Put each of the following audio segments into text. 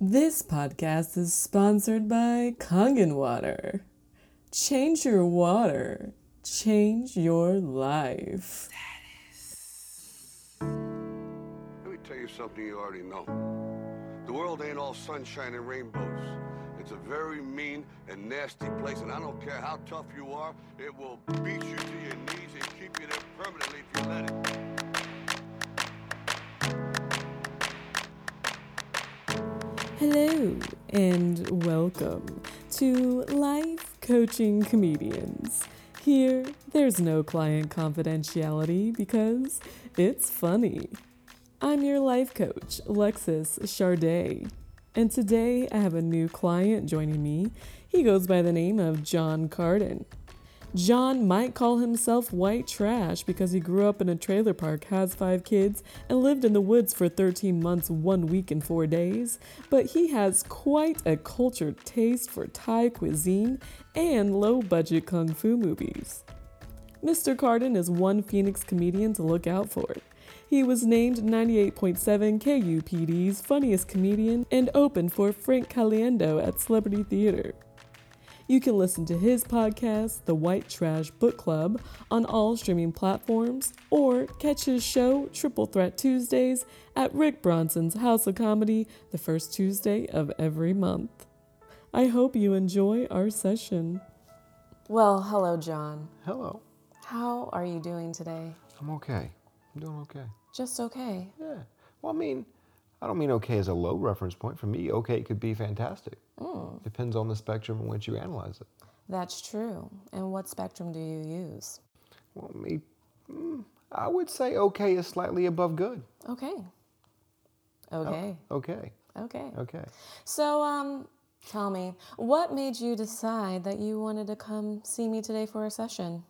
This podcast is sponsored by Kangen Water. Change your water, change your life. Let me tell you something you already know. The world ain't all sunshine and rainbows. It's a very mean and nasty place, and I don't care how tough you are, it will beat you to your knees and keep you there permanently if you let it. Hello and welcome to Life Coaching Comedians. Here, there's no client confidentiality because it's funny. I'm your life coach, Alexis Charday, and today I have a new client joining me. He goes by the name of John Carden. John might call himself white trash because he grew up in a trailer park, has five kids, and lived in the woods for 13 months, one week, and four days. But he has quite a cultured taste for Thai cuisine and low budget kung fu movies. Mr. Carden is one Phoenix comedian to look out for. He was named 98.7 KUPD's funniest comedian and opened for Frank Caliendo at Celebrity Theater. You can listen to his podcast, The White Trash Book Club, on all streaming platforms, or catch his show, Triple Threat Tuesdays, at Rick Bronson's House of Comedy the first Tuesday of every month. I hope you enjoy our session. Well, hello, John. Hello. How are you doing today? I'm okay. I'm doing okay. Just okay. Yeah. Well, I mean, I don't mean okay as a low reference point. For me, okay could be fantastic. Depends on the spectrum in which you analyze it. That's true. And what spectrum do you use? Well, me, mm, I would say okay is slightly above good. Okay. Okay. Okay. Okay. Okay. So, um, tell me, what made you decide that you wanted to come see me today for a session?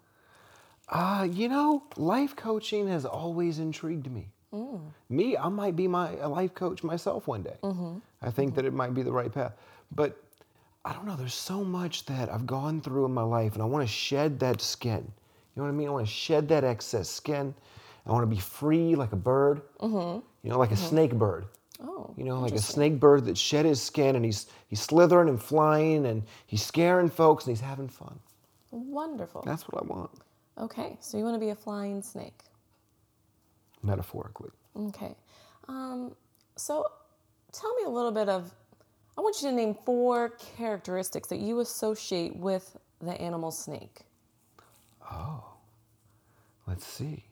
Uh, you know, life coaching has always intrigued me. Mm. Me, I might be my a life coach myself one day. Mm-hmm. I think that it might be the right path. But I don't know, there's so much that I've gone through in my life and I want to shed that skin. You know what I mean? I want to shed that excess skin. I want to be free like a bird. Mm-hmm. You know, like a mm-hmm. snake bird. Oh, You know, like a snake bird that shed his skin and he's he's slithering and flying and he's scaring folks and he's having fun. wonderful. That's what I want, Okay, so you want to be a flying snake. Metaphorically. Okay. Um, so, tell me a little bit of. I want you to name four characteristics that you associate with the animal snake. Oh, let's see.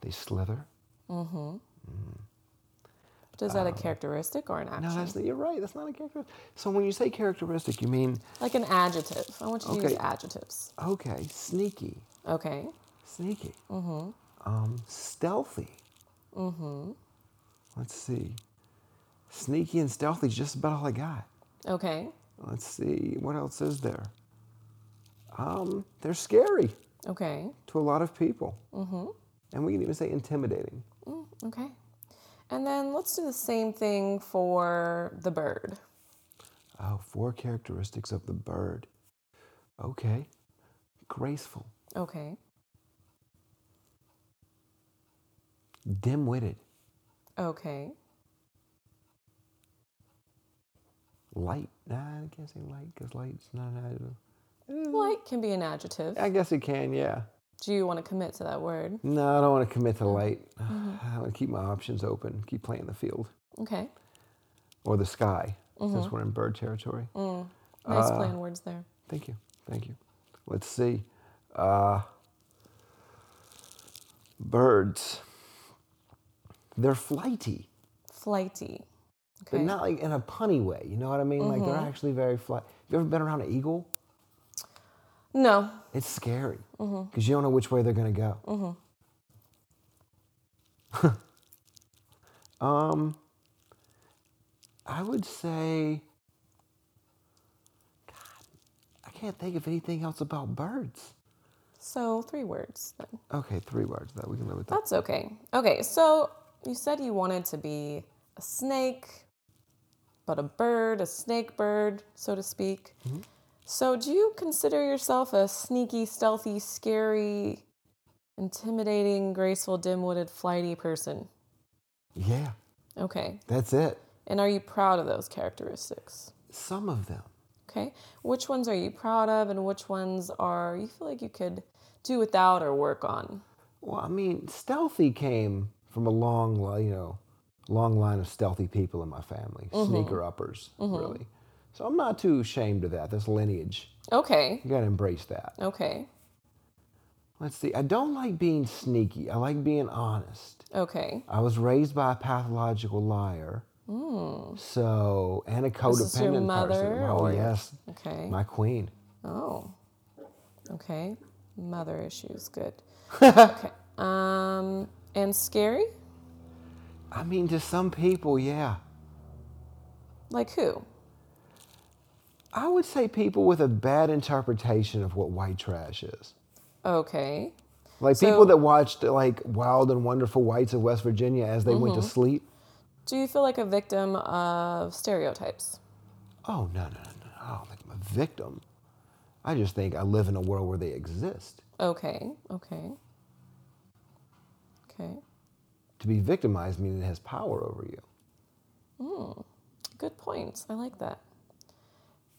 They slither. Mm hmm. Is that a characteristic or an action? No, that's you're right. That's not a characteristic. So when you say characteristic, you mean like an adjective. I want you to use adjectives. okay, sneaky, Okay. sneaky. Mm-hmm. Um, stealthy. Mm-hmm. Let's see. Sneaky and stealthy is just about all I got. Okay. Let's see. What else is there? Um, they're scary Okay. to a lot of people. Mm-hmm. And we can even say intimidating. Mm, Okay. And then let's do the same thing for the bird. Oh, four characteristics of the bird. Okay. Graceful, Okay. Dim-witted, Okay. light. Nah, I can't say light because light's not an adjective. Mm. Light can be an adjective. I guess it can, yeah. Do you want to commit to that word? No, I don't want to commit to light. Mm-hmm. I want to keep my options open, keep playing the field Okay. or the sky, since mm-hmm. we're in bird territory. Mm. Nice uh, playing words there. Thank you, thank you. Let's see. Uh, birds. They're flighty, Flighty. but Okay. not like in a punny way. You know what I mean? Like they're mm-hmm. actually very flight. You ever been around an eagle? no. It's scary mm-hmm. because you don't know which way they're going to go. Mm-hmm. um, I would say, God, I can't think of anything else about birds. So three words then. Okay, three words that we can live with. That. That's okay. Okay, so you said you wanted to be a snake, but a bird, a snake bird, so to speak. Mm-hmm. So do you consider yourself a sneaky, stealthy, scary, intimidating, graceful, dim-witted, flighty person? Yeah, Okay. that's it. And are you proud of those characteristics? Some of them. Okay. Which ones are you proud of and which ones are you feel like you could do without or work on? Well, I mean, stealthy came from a long, you know, long line of stealthy people in my family, sneaker uppers, really. So I'm not too ashamed of that. This lineage, Okay. you gotta embrace that. Okay. Let's see. I don't like being sneaky. I like being honest. Okay. I was raised by a pathological liar. Mm. So, and a codependent. This is your person. mother Oh, or yes. Okay. My queen. Oh. Okay. Mother issues. Good. okay. Um and scary? I mean, to some people, yeah. Like who? I would say people with a bad interpretation of what white trash is. Okay. Like So- people that watched like Wild and Wonderful Whites of West Virginia as they went Mm-hmm. to sleep. Do you feel like a victim of stereotypes? Oh no, no, no, no! I don't think I'm a victim. I just think I live in a world where they exist. Okay. Okay. Okay. To be victimized means it has power over you. Hmm. Good points. I like that.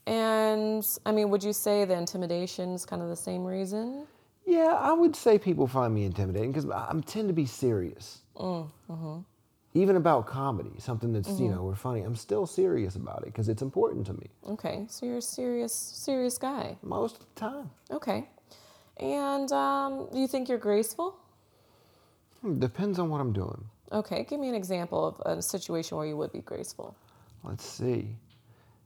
And I mean, would you say the intimidation is kind of the same reason? Yeah, I would say people find me intimidating because I tend to be serious. Mm, mm-hmm. Even about comedy, something that's you mm-hmm. know we're funny. I'm still serious about it because it's important to me Okay, so you're a serious, serious guy. most of the time. Okay. And um, do you think you're graceful? Hmm, Depends on what I'm doing. Okay, give me an example of a situation where you would be graceful. Let's see.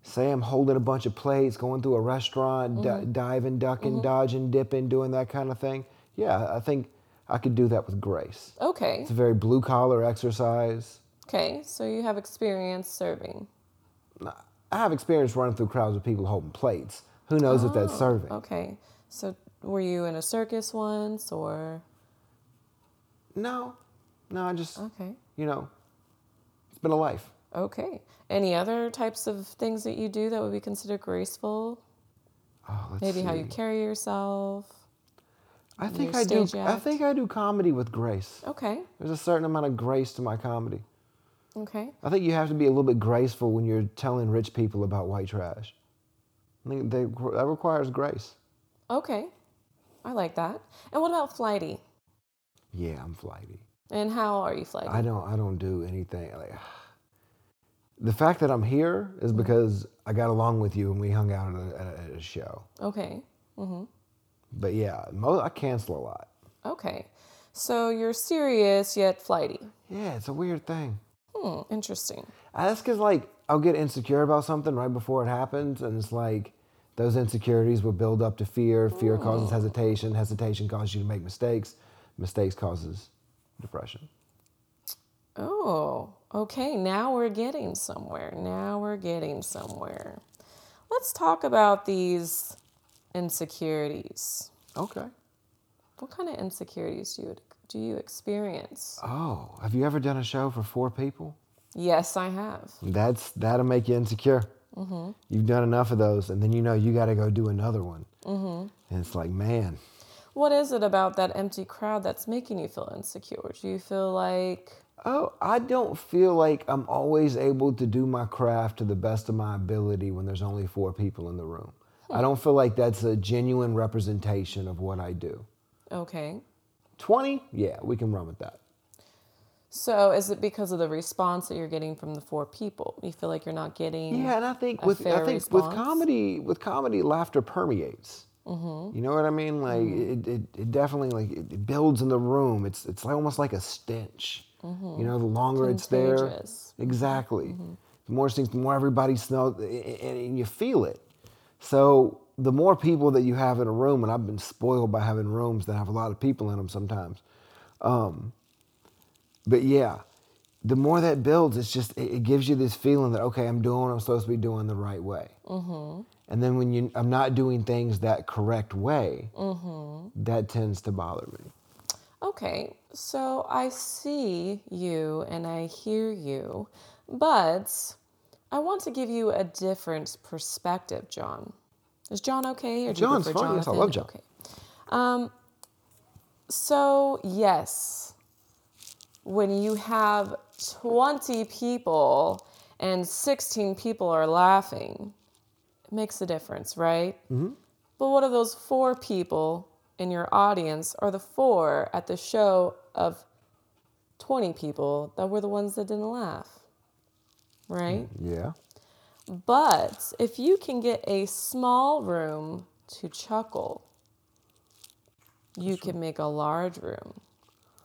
Say I'm holding a bunch of plates, going through a restaurant, di- diving, ducking, dodging, dipping, doing that kind of thing. Yeah, I think I could do that with grace. Okay. It's a very blue collar exercise. Okay, so you have experience serving. I have experience running through crowds of people holding plates. Who knows if that's serving? Okay, so were you in a circus once or? No, no, I just, Okay. you know, it's been a life. Okay. Any other types of things that you do that would be considered graceful? Oh, let's Maybe see. how you carry yourself. I think I do. stage I think I do comedy with grace. Okay. There's a certain amount of grace to my comedy. Okay. I think you have to be a little bit graceful when you're telling rich people about white trash. I think they, that requires grace. Okay. I like that. And what about flighty? Yeah, I'm flighty. And how are you flighty? I don't. I don't do anything like. The fact that I'm here is Mm-hmm. because I got along with you and we hung out at a, at a, show. Okay. But yeah, mo- I cancel a lot. Okay. So you're serious yet flighty. Yeah, it's a weird thing. Hmm. Interesting. That's because like I'll get insecure about something right before it happens, and it's like those insecurities will build up to fear. Fear causes hesitation. Hesitation causes you to make mistakes. Mistakes causes depression. Oh, okay. Now we're getting somewhere. Now we're getting somewhere. Let's talk about these insecurities. Okay. What kind of insecurities do you do you experience? Oh, have you ever done a show for four people? Yes, I have. That's that'll make you insecure. Mm-hmm. You've done enough of those, and then you know you got to go do another one. Mm-hmm. And it's like, man, What is it about that empty crowd that's making you feel insecure? Do you feel like Oh, I don't feel like I'm always able to do my craft to the best of my ability when there's only four people in the room. I don't feel like that's a genuine representation of what I do. okay? 20? Yeah, we can run with that. So is it because of the response that you're getting from the four people? You feel like you're not getting Yeah, and I think with I think with comedy with comedy laughter permeates. Mm-hmm. You know what I mean? Like it, it, it definitely like it, builds in the room. It's it's like almost like a stench. You know, the longer it's there, Mm-hmm. Mm-hmm. exactly. The more things, the more everybody smells, and, and you feel it. So the more people that you have in a room, and I've been spoiled by having rooms that have a lot of people in them sometimes. Um, but yeah, the more that builds, it's just it, it gives you this feeling that okay, I'm doing what I'm supposed to be doing the right way. Mm-hmm. And then when you, I'm not doing things that correct way, that tends to bother me. Okay, so I see you and I hear you, but I want to give you a different perspective, John. Is John okay? Or do you John's prefer fine. Yes, I love John. Okay. Um, so, yes, when you have 20 people and 16 people are laughing, makes a difference, right? Mm-hmm. But what if those four people in your audience are the four at the show of 20 people that were the ones that didn't laugh? Right? Yeah. But if you can get a small room to chuckle, you can make a large room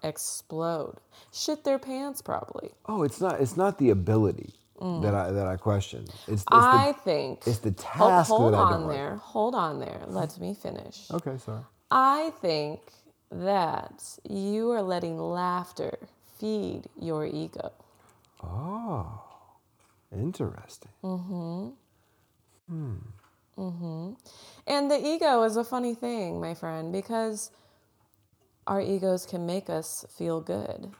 explode, shit their pants probably. Oh, it's not. It's not the ability that I that I question. It's, it's I the, think. it's the Hold- task hold that I on don't like. there. Hold on there. Let me finish. Okay, sorry. I think that you are letting laughter feed your ego. Oh, interesting. Mm-hmm. Mhm. And the ego is a funny thing, my friend, because our egos can make us feel good.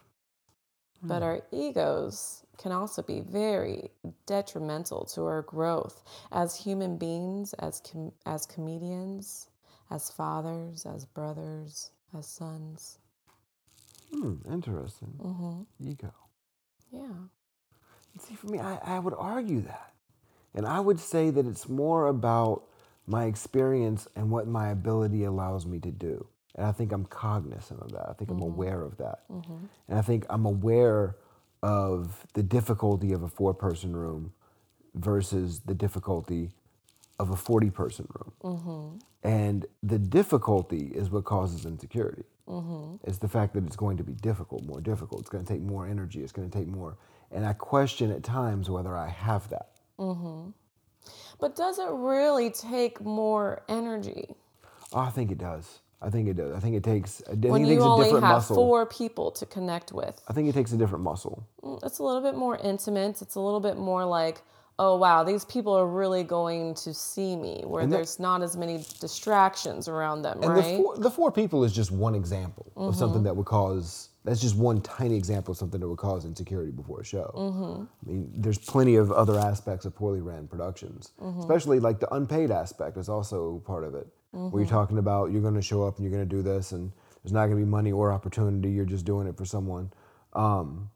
But our egos can also be very detrimental to our growth as human beings, as, com- as comedians, as fathers, as brothers, as sons. Hmm, interesting. Mm-hmm. Ego. Yeah. See, for me, I, I would argue that. And I would say that it's more about my experience and what my ability allows me to do. And I think I'm cognizant of that. I think I'm mm-hmm. aware of that. Mm-hmm. And I think I'm aware of the difficulty of a four person room versus the difficulty of a 40 person room. Mm-hmm. And the difficulty is what causes insecurity. Mm-hmm. It's the fact that it's going to be difficult, more difficult. It's going to take more energy. It's going to take more. And I question at times whether I have that. Mm-hmm. But does it really take more energy Oh, I think it does. I think it does. I think it takes. I think when it you takes a only have different muscle. four people to connect with? I think it takes a different muscle. Mm, It's a little bit more intimate. It's a little bit more like, oh wow, these people are really going to see me, where that- there's not as many distractions around them, And right? Mm-hmm. the four, the four people is just one example of something that would cause. That's just one tiny example of something that would cause insecurity before a show. Mm-hmm. I mean, there's plenty of other aspects of poorly ran productions, Mm-hmm. especially like the unpaid aspect is also part of it. Where Mm-hmm. you're talking about you're going to show up and you're going to do this, and there's not going to be money or opportunity. You're just doing it for someone. Um,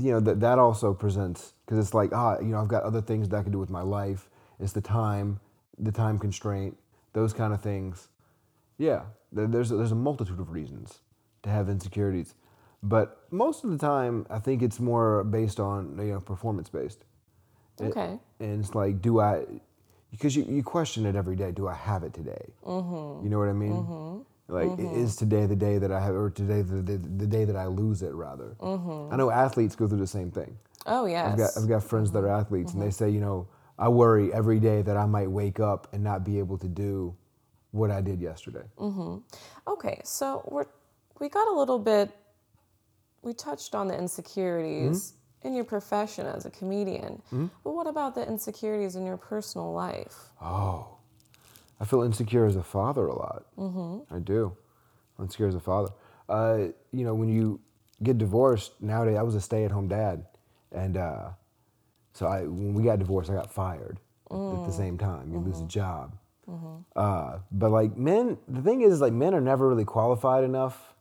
you know that that also presents because it's like ah, you know, I've got other things that I can do with my life. It's the time, the time constraint, those kind of things. Yeah, there- there's there's a multitude of reasons to have insecurities, but most of the time, I think it's more based on you know performance based. Okay. and it's like, do I? Because you, you question it every day. Do I have it today? Mm-hmm. You know what I mean? Mm-hmm. Like, i- mm-hmm. is today the day that I have, or today the, the, the day that I lose it? Rather, mm-hmm. I know athletes go through the same thing. Oh yes. I've got I've got friends that are athletes, and they mm-hmm. say, you know, I worry every day that I might wake up and not be able to do what I did yesterday. Okay, so we're we got a little bit. We touched on the insecurities hmm? In your profession as a comedian, but what about the insecurities in your personal life? Oh, I feel insecure as a father a lot. Mm-hmm. I do. I'm insecure as a father. Uh, you know, when you get divorced nowadays, I was a stay-at-home dad, and uh, so I when we got divorced, I got fired at the same time. You lose a job. Uh, but like men, the thing is, like men are never really qualified enough,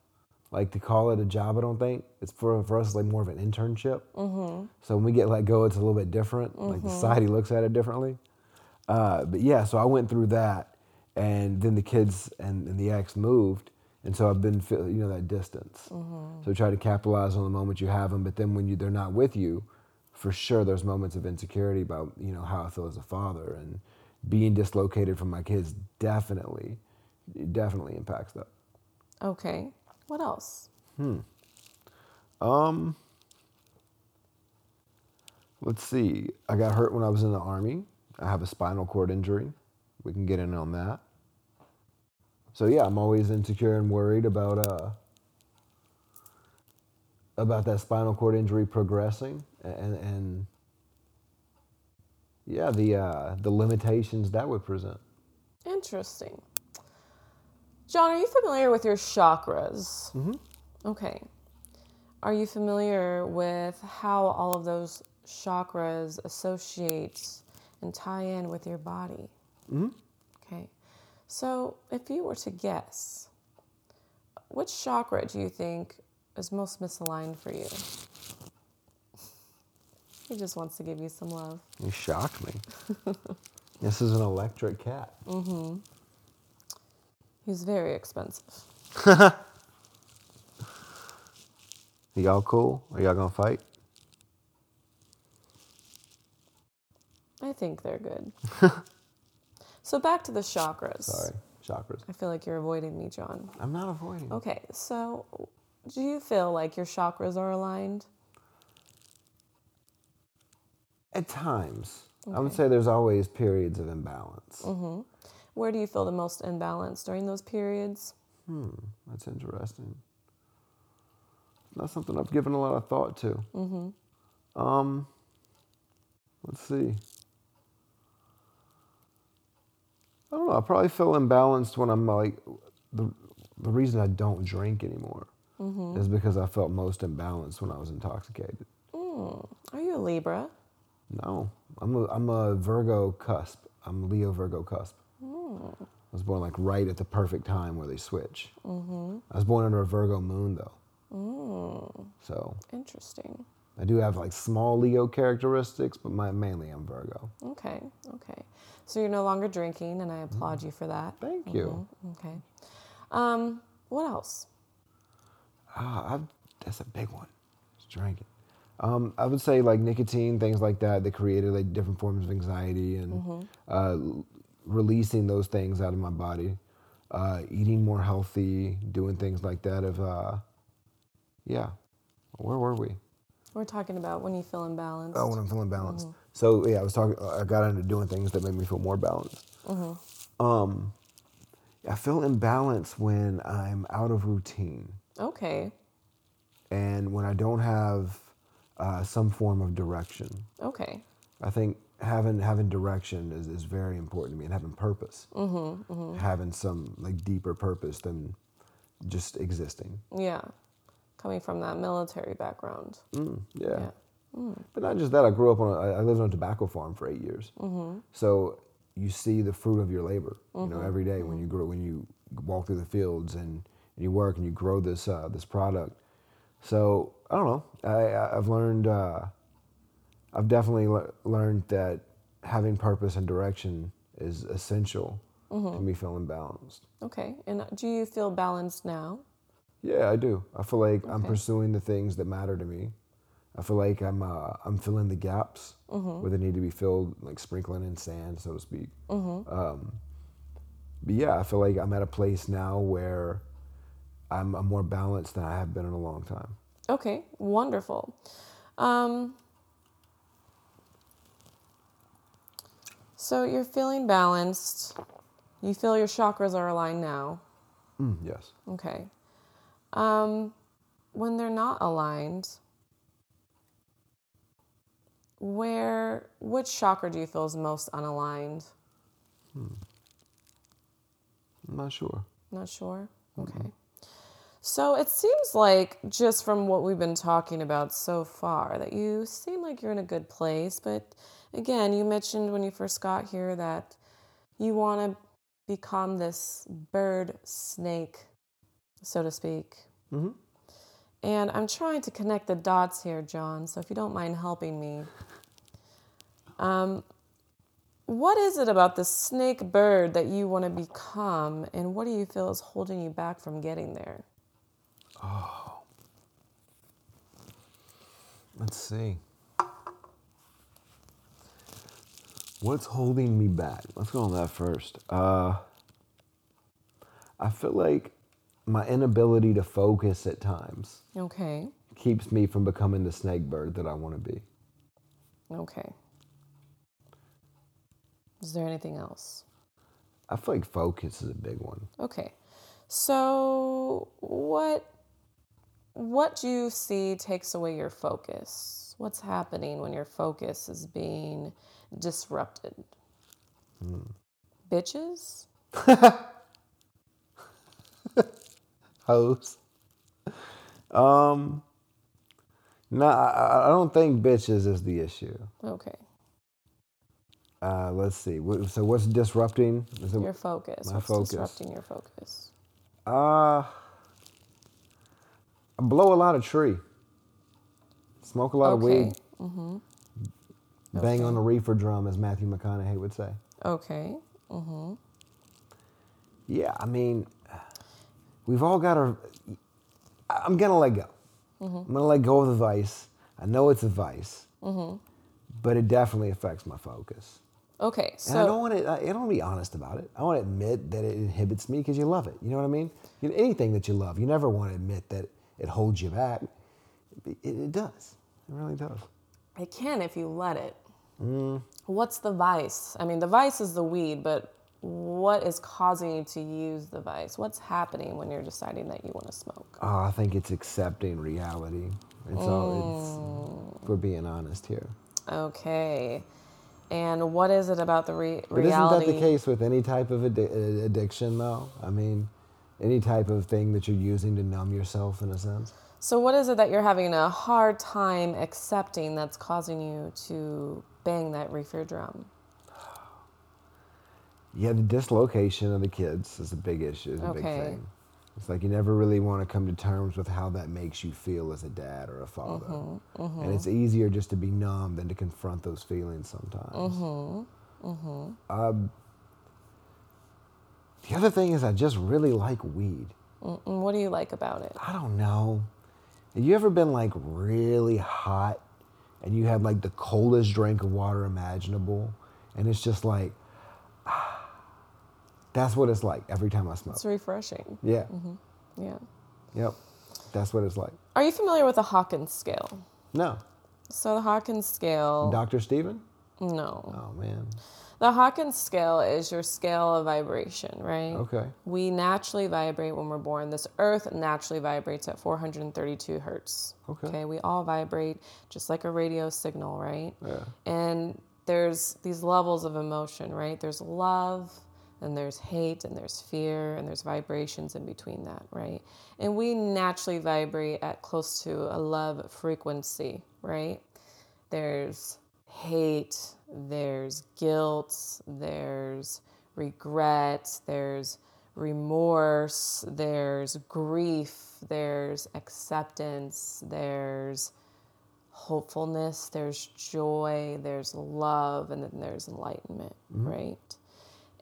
like to call it a job. I don't think it's for for us. It's like more of an internship. Mm-hmm. So when we get let go, it's a little bit different. Like the mm-hmm. society looks at it differently. Uh, but yeah, so I went through that, and then the kids and, and the ex moved, and so I've been, you know, that distance. Mm-hmm. So try to capitalize on the moment you have them, but then when you they're not with you, for sure there's moments of insecurity about you know how I feel as a father and being dislocated from my kids. Definitely, definitely impacts that. Okay, what else? Hmm. Um, let's see. I got hurt when I was in the army. I have a spinal cord injury. We can get in on that. So yeah, I'm always insecure and worried about uh about that spinal cord injury progressing and and yeah, the uh, the limitations that would present. Interesting. John, are you familiar with your chakras? Mm-hmm. Okay. Are you familiar with how all of those chakras associate and tie in with your body? Mm-hmm. Okay. So, if you were to guess, which chakra do you think is most misaligned for you? He just wants to give you some love. You shocked me. this is an electric cat. He's very expensive. Are y'all cool? Are y'all gonna fight? I think they're good. so back to the chakras. Sorry, chakras. I feel like you're avoiding me, John. I'm not avoiding. Okay, so do you feel like your chakras are aligned? At times, I would say there's always periods of imbalance. Mm-hmm. Where do you feel the most imbalance during those periods? Hmm, that's interesting. Not something I've given a lot of thought to. Mm-hmm. Um, let's see. I don't know. I probably feel imbalanced when I'm like the the reason I don't drink anymore is because I felt most imbalanced when I was intoxicated. Are you a Libra? No, I'm a I'm a Virgo cusp. I'm Leo Virgo cusp. I was born like right at the perfect time where they switch. Mm-hmm. I was born under a Virgo moon though, so Interesting. I do have like small Leo characteristics, but my, mainly I'm Virgo. Okay, okay. So you're no longer drinking, and I applaud you for that. Thank you. Okay. Um, what else? Ah, I've, that's a big one. Just drinking. Um, I would say like nicotine, things like that, that created like different forms of anxiety and uh, l- releasing those things out of my body. Uh, eating more healthy, doing things like that. Of uh, yeah, where were we? We're talking about when you feel imbalanced. Oh, when I'm feeling balanced. So yeah, I was talking. I got into doing things that made me feel more balanced. Um, I feel imbalanced when I'm out of routine Okay, and when I don't have uh, some form of direction. okay. I think having having direction is, is very important to me, and having purpose, having some like deeper purpose than just existing. Yeah. Coming from that military background. Mm, yeah. Yeah. But not just that. I grew up on. A, I I lived on a tobacco farm for eight years. So you see the fruit of your labor. You know, every day when you grow, when you walk through the fields and, and you work and you grow this uh, this product. So I don't know. I, I- I've learned. Uh, I've definitely le- learned that having purpose and direction is essential to me feeling balanced. Okay. And do you feel balanced now? Yeah, I do. I feel like I'm pursuing the things that matter to me. I feel like I'm uh, I'm filling the gaps where they need to be filled, like sprinkling in sand, so to speak. Um, but yeah, I feel like I'm at a place now where I'm, I'm more balanced than I have been in a long time. Okay, wonderful. Um, so you're feeling balanced. You feel your chakras are aligned now. Mm, yes. Okay. Um, when they're not aligned, where which chakra do you feel is most unaligned? I'm not sure. Not sure. Okay. So it seems like just from what we've been talking about so far that you seem like you're in a good place, but again, you mentioned when you first got here that you want to become this bird snake, so to speak. Mhm. And I'm trying to connect the dots here, John. So if you don't mind helping me, um, what is it about the snake bird that you want to become, and what do you feel is holding you back from getting there? Oh, let's see. What's holding me back? Let's go on that first. Uh, I feel like my inability to focus at times Okay, keeps me from becoming the snake bird that I want to be. okay. Is there anything else? I feel like focus is a big one. Okay, so what what do you see takes away your focus? What's happening when your focus is being disrupted? Bitches? Hoes. Um, no, I, I don't think bitches is the issue. Okay, Uh, let's see. So what's disrupting? Is it- your focus. my What's focus. disrupting your focus? Uh, I blow a lot of tree. Smoke a lot of Okay. weed. Bang Okay. on a reefer drum, as Matthew McConaughey would say. Okay. Mm-hmm. Yeah, I mean, we've all got to. I'm gonna let go. Mm-hmm. I'm gonna let go of the vice. I know it's a vice, mm-hmm. but it definitely affects my focus. Okay. And I don't want to. I don't want to be honest about it. I want to admit that it inhibits me because you love it. You know what I mean? You anything that you love, you never want to admit that it holds you back. It, it does. It really does. It can if you let it. Mm. What's the vice? I mean, the vice is the weed, but what is causing you to use the vice? What's happening when you're deciding that you want to smoke? Oh, I think it's accepting reality. It's all. It's. We're being honest here. Okay. And what is it about the re- But reality? isn't that the case with any type of addi- addiction, though? I mean, any type of thing that you're using to numb yourself, in a sense. So, what is it that you're having a hard time accepting that's causing you to bang that reefer drum? Yeah, the dislocation of the kids is a big issue. Is a big thing. It's like you never really want to come to terms with how that makes you feel as a dad or a father, Mm-hmm, and it's easier just to be numb than to confront those feelings sometimes. Mm-hmm, Um, the other thing is, I just really like weed. Mm, What do you like about it? I don't know. Have you ever been like really hot and you had like the coldest drink of water imaginable? And it's just like, that's what it's like every time I smoke. It's refreshing. Yeah. Mm-hmm. Yeah. Yep. That's what it's like. Are you familiar with the Hawkins scale? No. So, the Hawkins scale, Dr. Steven? no. Oh, man. The Hawkins scale is your scale of vibration, right? Okay. We naturally vibrate when we're born. This earth naturally vibrates at 432 hertz. Okay. we all vibrate just like a radio signal, right? Yeah. And there's these levels of emotion, right? There's love, and there's hate, and there's fear, and there's vibrations in between that, right? And we naturally vibrate at close to a love frequency, right? There's hate, there's guilt, there's regret, there's remorse, there's grief, there's acceptance, there's hopefulness, there's joy, there's love, and then there's enlightenment, right?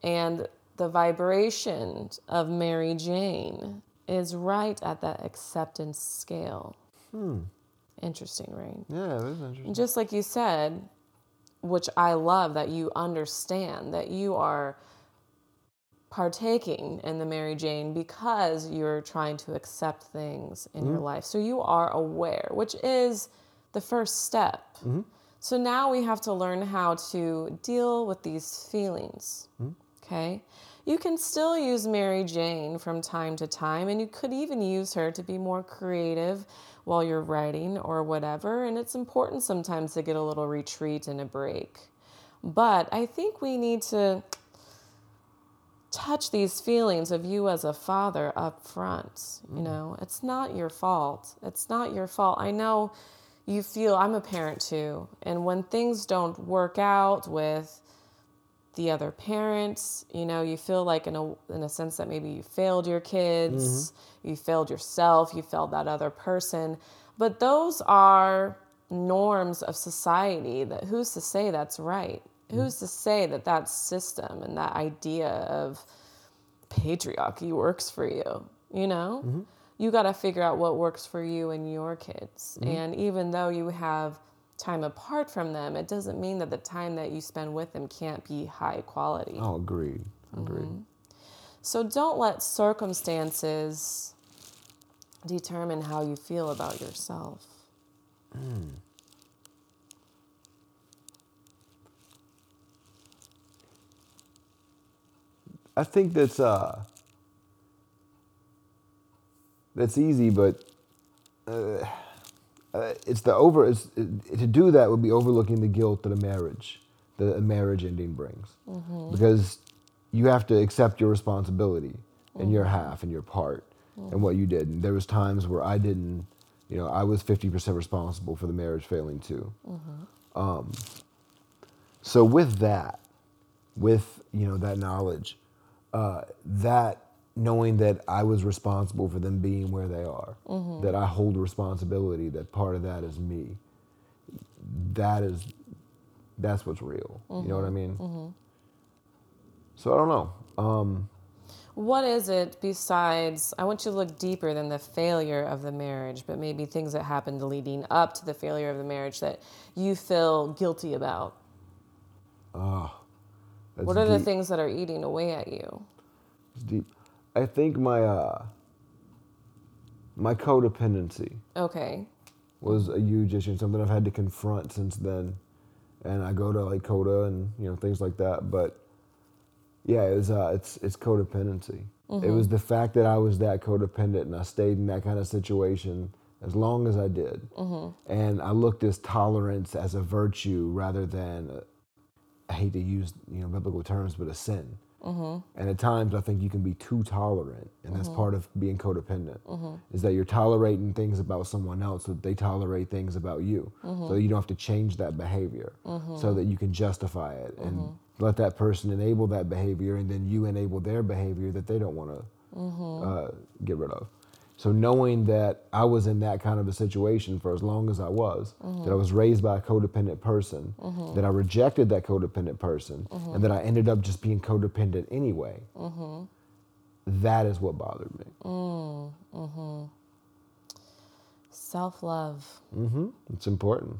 And the vibration of Mary Jane is right at that acceptance scale. Hmm. Interesting, right? Yeah, that is interesting. Just like you said, which I love that you understand that you are partaking in the Mary Jane because you're trying to accept things in your mm-hmm. life. So you are aware, which is the first step. Mm-hmm. So now we have to learn how to deal with these feelings. Mm-hmm. Okay? You can still use Mary Jane from time to time, and you could even use her to be more creative while you're writing or whatever. And it's important sometimes to get a little retreat and a break. But I think we need to touch these feelings of you as a father up front. You mm-hmm. know, it's not your fault. It's not your fault. I know you feel, I'm a parent too, and when things don't work out with the other parents, you know, you feel like in a in a sense that maybe you failed your kids, mm-hmm. you failed yourself, you failed that other person. But those are norms of society that who's to say that's right? Mm-hmm. Who's to say that that system and that idea of patriarchy works for you, you know? Mm-hmm. You got to figure out what works for you and your kids. And even though you have time apart from them, it doesn't mean that the time that you spend with them can't be high quality. Oh, agreed. Agreed. So don't let circumstances determine how you feel about yourself. I think that's uh, that's easy, but uh, uh, it's the over. It's, it, to do that would be overlooking the guilt that a marriage, that a marriage ending brings, because you have to accept your responsibility and your half and your part and what you did. And there was times where I didn't. You know, I was fifty percent responsible for the marriage failing too. Um, so with that, with you know that knowledge, uh, that knowing that I was responsible for them being where they are, mm-hmm. that I hold responsibility, that part of that is me. That is that's what's real. You know what I mm-hmm. mean? Mm-hmm. So I don't know. Um, What is it besides? I want you to look deeper than the failure of the marriage, but maybe things that happened leading up to the failure of the marriage that you feel guilty about. Ah, that's What are the things that are eating away at you? It's deep. I think my uh, my codependency Okay. was a huge issue, and something I've had to confront since then. And I go to like Coda and you know things like that, but yeah, it was uh, it's it's codependency. It was the fact that I was that codependent and I stayed in that kind of situation as long as I did, and I looked as tolerance as a virtue rather than uh, I hate to use you know biblical terms, but a sin. Mm-hmm. And at times, I think you can be too tolerant, and that's mm-hmm. part of being codependent. Mm-hmm. Is that you're tolerating things about someone else, that they tolerate things about you, so you don't have to change that behavior, so that you can justify it and let that person enable that behavior, and then you enable their behavior that they don't want to uh, get rid of. So knowing that I was in that kind of a situation for as long as I was, that I was raised by a codependent person, that I rejected that codependent person, and that I ended up just being codependent anyway, that is what bothered me. Mm, mm-hmm. Self love, hmm It's important.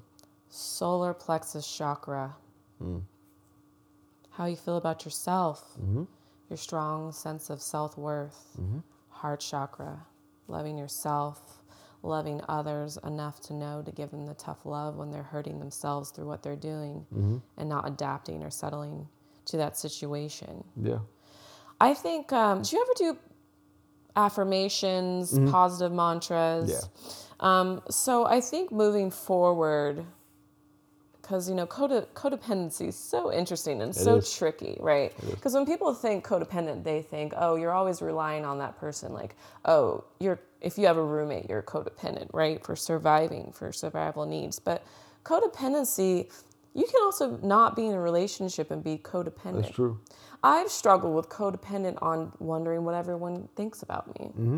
solar plexus chakra. Mm. How you feel about yourself, mm-hmm. your strong sense of self worth, mm-hmm. heart chakra, loving yourself, loving others enough to know to give them the tough love when they're hurting themselves through what they're doing and not adapting or settling to that situation. Yeah. I think, um, do you ever do affirmations, positive mantras? Yeah. Um, so I think moving forward, because you know code- codependency is so interesting and so is. tricky, right? Because when people think codependent, they think, oh, you're always relying on that person. Like, oh, you're if you have a roommate, you're codependent, right? For surviving, for survival needs. But codependency, you can also not be in a relationship and be codependent. That's true. I've struggled with codependent on wondering what everyone thinks about me. Mm-hmm.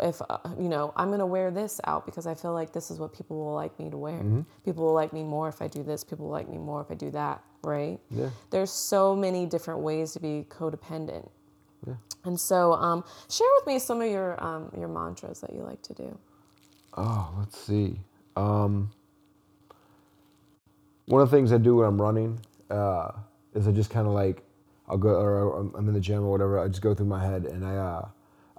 If uh, you know, I'm gonna wear this out because I feel like this is what people will like me to wear. Mm-hmm. People will like me more if I do this. People will like me more if I do that. Right? Yeah. There's so many different ways to be codependent. Yeah. And so, um, share with me some of your um, your mantras that you like to do. Oh, let's see. Um, one of the things I do when I'm running uh, is I just kind of like I'll go or I'm- I'm in the gym or whatever. I just go through my head and I uh,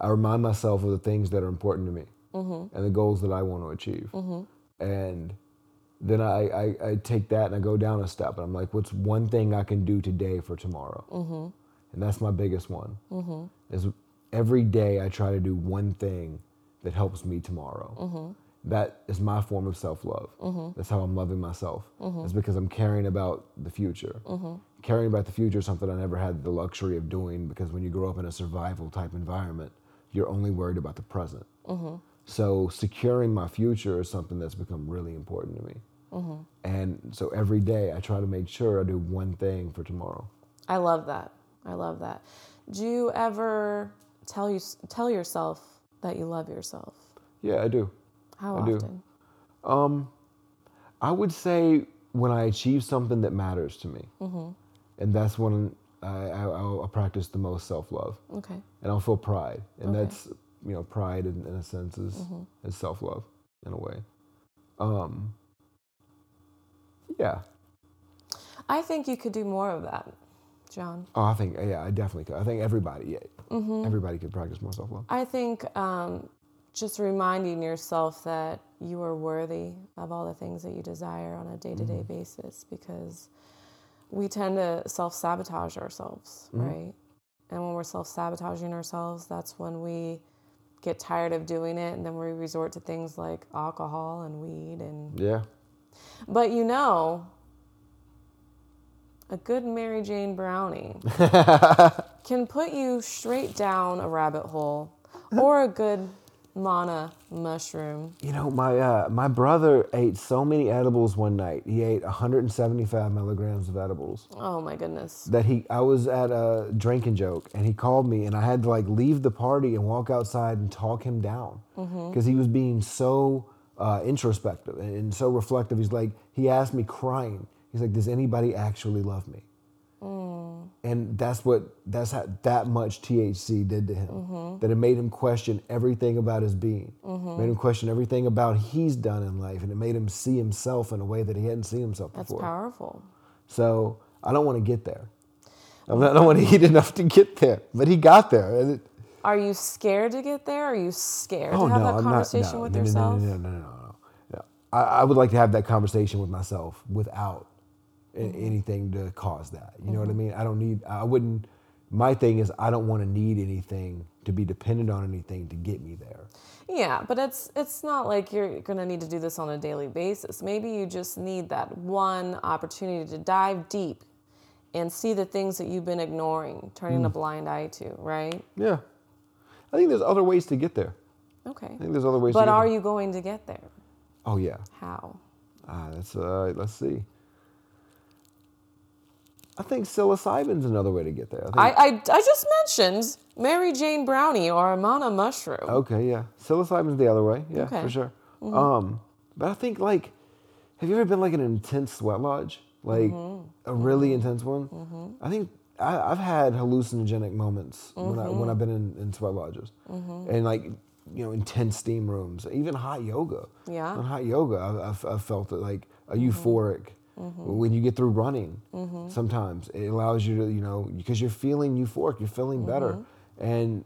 I remind myself of the things that are important to me mm-hmm. and the goals that I want to achieve. Mm-hmm. And then I, I, I take that and I go down a step and I'm like, what's one thing I can do today for tomorrow? Mm-hmm. And that's my biggest one. Is every day I try to do one thing that helps me tomorrow. That is my form of self love. That's how I'm loving myself. It's because I'm caring about the future. Caring about the future is something I never had the luxury of doing because when you grow up in a survival type environment, you're only worried about the present. Mm-hmm. So securing my future is something that's become really important to me. Mm-hmm. And so every day I try to make sure I do one thing for tomorrow. I love that. I love that. Do you ever tell you tell yourself that you love yourself? Yeah, I do. How I do. often? Um, I would say when I achieve something that matters to me, mm-hmm. and that's when I, I, I'll practice the most self love, Okay. and I'll feel pride, and Okay. that's you know pride in, in a sense is, is self love in a way. Um, yeah. I think you could do more of that, John. Oh, I think yeah, I definitely could. I think everybody, yeah, Mm-hmm. everybody could practice more self love. I think um, just reminding yourself that you are worthy of all the things that you desire on a day to day basis because we tend to self sabotage ourselves, mm-hmm. right? And when we're self sabotaging ourselves, that's when we get tired of doing it and then we resort to things like alcohol and weed and Yeah. but you know a good Mary Jane brownie can put you straight down a rabbit hole or a good mana mushroom. You know, my uh, my brother ate so many edibles one night. He ate 175 milligrams of edibles. Oh my goodness. That he, I was at a drinking joke, and he called me, and I had to like leave the party and walk outside and talk him down because he was being so uh, introspective and, and so reflective. He's like, he asked me crying. He's like, does anybody actually love me? And that's what that's how that much THC did to him. Mm-hmm. That it made him question everything about his being. Mm-hmm. Made him question everything about he's done in life, and it made him see himself in a way that he hadn't seen himself That's before. powerful. So I don't want to get there. Not- I don't want to eat enough to get there, but he got there. Are you scared to get there? Are you scared oh to have no, that I'm not. conversation No, with no, yourself? no, no, no, no, no, no. I, I would like to have that conversation with myself without Mm-hmm. anything to cause that. You know what I mean? I don't need. I wouldn't. My thing is, I don't want to need anything to be dependent on anything to get me there. Yeah, but it's it's not like you're gonna need to do this on a daily basis. Maybe you just need that one opportunity to dive deep and see the things that you've been ignoring, turning a Hmm. blind eye to, right? Yeah, I think there's other ways to get there. Okay. I think there's other ways. But to get are there. you going to get there? Oh yeah. How? Ah, that's uh. Let's see. I think psilocybin's another way to get there. I think, I, I, I just mentioned Mary Jane Brownie or Amana Mushroom. Okay, yeah. Psilocybin's the other way. Yeah, Okay. Mm-hmm. for sure. Um, but I think like, have you ever been like in an intense sweat lodge, like Mm-hmm. a really intense one? I think I, I've had hallucinogenic moments when I Mm-hmm. when I've been in, in sweat lodges, and like you know intense steam rooms, even hot yoga. Yeah. On hot yoga, I've, I've, I've felt it like a Mm-hmm. When you get through running, sometimes it allows you to, you know, because you're feeling euphoric, you're feeling better, Mm-hmm. and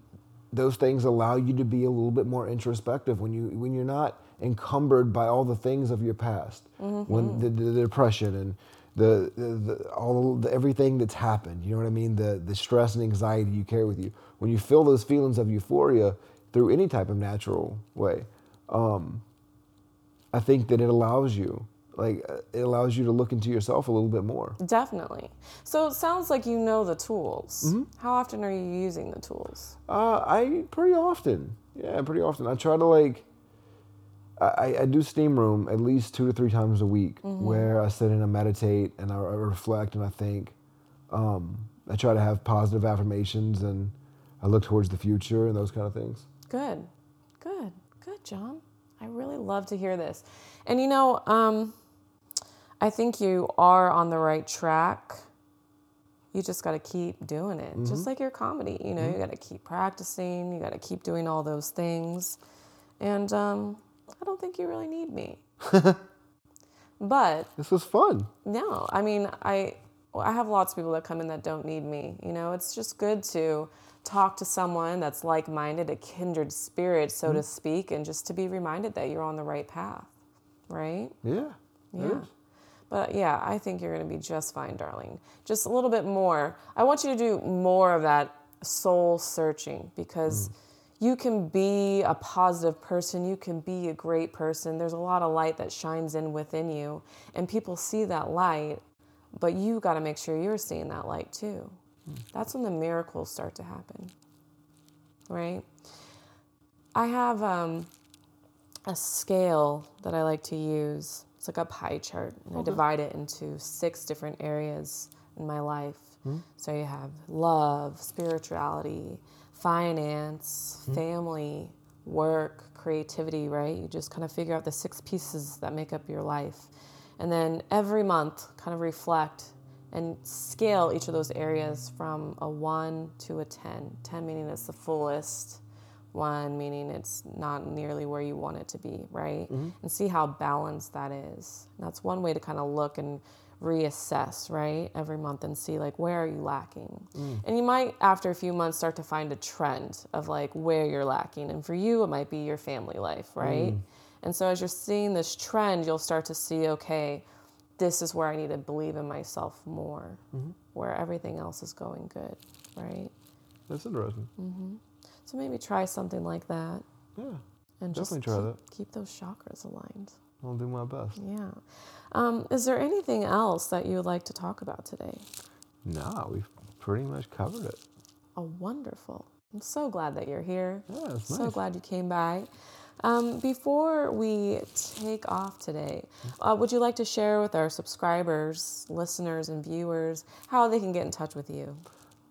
those things allow you to be a little bit more introspective when you when you're not encumbered by all the things of your past, when the, the depression and the, the, the all the everything that's happened. You know what I mean? The the stress and anxiety you carry with you. When you feel those feelings of euphoria through any type of natural way, um, I think that it allows you, like, it allows you to look into yourself a little bit more. Definitely. So it sounds like you know the tools. Mm-hmm. How often are you using the tools? Uh, I pretty often, yeah, pretty often. I try to like, I, I- do steam room at least two to three times a week, where I sit in and I meditate and I, I reflect and I think. Um, I try to have positive affirmations and I look towards the future and those kind of things. Good, good, good, John. I really love to hear this. And you know, um, I think you are on the right track. You just got to keep doing it, just mm-hmm. like your comedy. You know, you mm-hmm. got to keep practicing. You got to keep doing all those things. And um, I don't think you really need me. but This was fun. no, I mean, I I have lots of people that come in that don't need me. You know, it's just good to talk to someone that's like-minded, a kindred spirit, so to mm-hmm. speak, and just to be reminded that you're on the right path, right? Yeah. Yeah. But yeah, I think you're going to be just fine, darling. Just a little bit more. I want you to do more of that soul searching because you can be a positive person. You can be a great person. There's a lot of light that shines in within you, and people see that light, but you got to make sure you're seeing that light too. That's when the miracles start to happen, right? I have um, a scale that I like to use. It's like a pie chart, and I divide it into six different areas in my life. Hmm. So you have love, spirituality, finance, hmm. family, work, creativity, right? You just kind of figure out the six pieces that make up your life. And then every month, kind of reflect and scale each of those areas from a 1 to a 10. 10 meaning it's the fullest, 1 meaning it's not nearly where you want it to be, right? Mm-hmm. And see how balanced that is. That's one way to kind of look and reassess, right? Every month and see like where are you lacking. Mm. And you might after a few months start to find a trend of like where you're lacking. And for you it might be your family life, right? Mm. And so as you're seeing this trend, you'll start to see okay, this is where I need to believe in myself more, mm-hmm. where everything else is going good, right? That's interesting. Mm-hmm. So maybe try something like that Yeah. and just Definitely try keep, keep those chakras aligned. I'll do my best. Yeah. Um, is there anything else that you would like to talk about today? No, we've pretty much covered it. Oh, wonderful. I'm so glad that you're here. Yeah, it's So nice. glad you came by. Um, before we take off today, uh, would you like to share with our subscribers, listeners, and viewers how they can get in touch with you?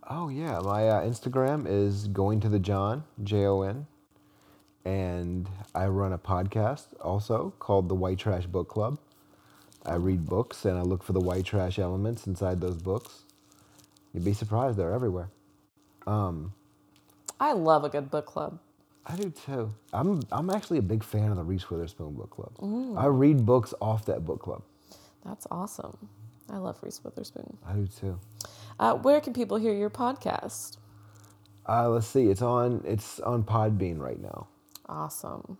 Oh yeah, my uh, Instagram is going to the John J O N, and I run a podcast also called the White Trash Book Club. I read books and I look for the white trash elements inside those books. You'd be surprised, they're everywhere. I love a good book club. I do too. I'm I'm actually a big fan of the Reese Witherspoon book club. I read books off that book club. That's awesome. I love Reese Witherspoon. I do too. Uh, where can people hear your podcast? Uh, let's see. It's on it's on Podbean right now. Awesome.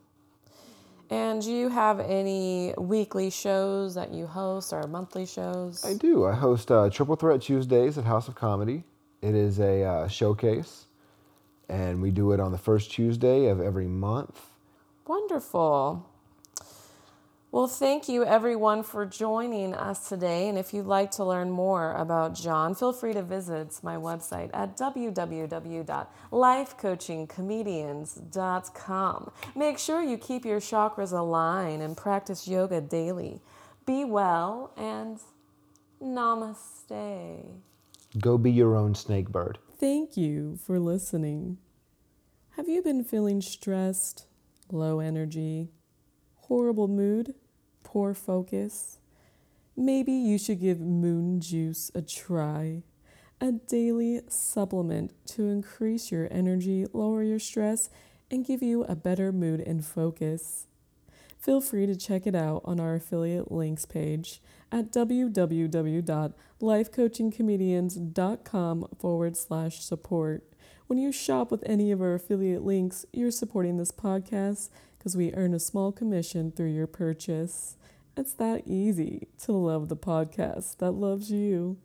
And do you have any weekly shows that you host or monthly shows? I do. I host uh, Triple Threat Tuesdays at House of Comedy. It is a uh, showcase, and we do it on the first Tuesday of every month. Wonderful. Well, thank you everyone for joining us today. And if you'd like to learn more about John, feel free to visit my website at www.lifecoachingcomedians.com. Make sure you keep your chakras aligned and practice yoga daily. Be well and namaste. Go be your own snake bird. Thank you for listening. Have you been feeling stressed, low energy, horrible mood, poor focus? Maybe you should give Moon Juice a try. A daily supplement to increase your energy, lower your stress, and give you a better mood and focus. Feel free to check it out on our affiliate links page at www.lifecoachingcomedians.com forward slash support. When you shop with any of our affiliate links, you're supporting this podcast because we earn a small commission through your purchase. It's that easy to love the podcast that loves you.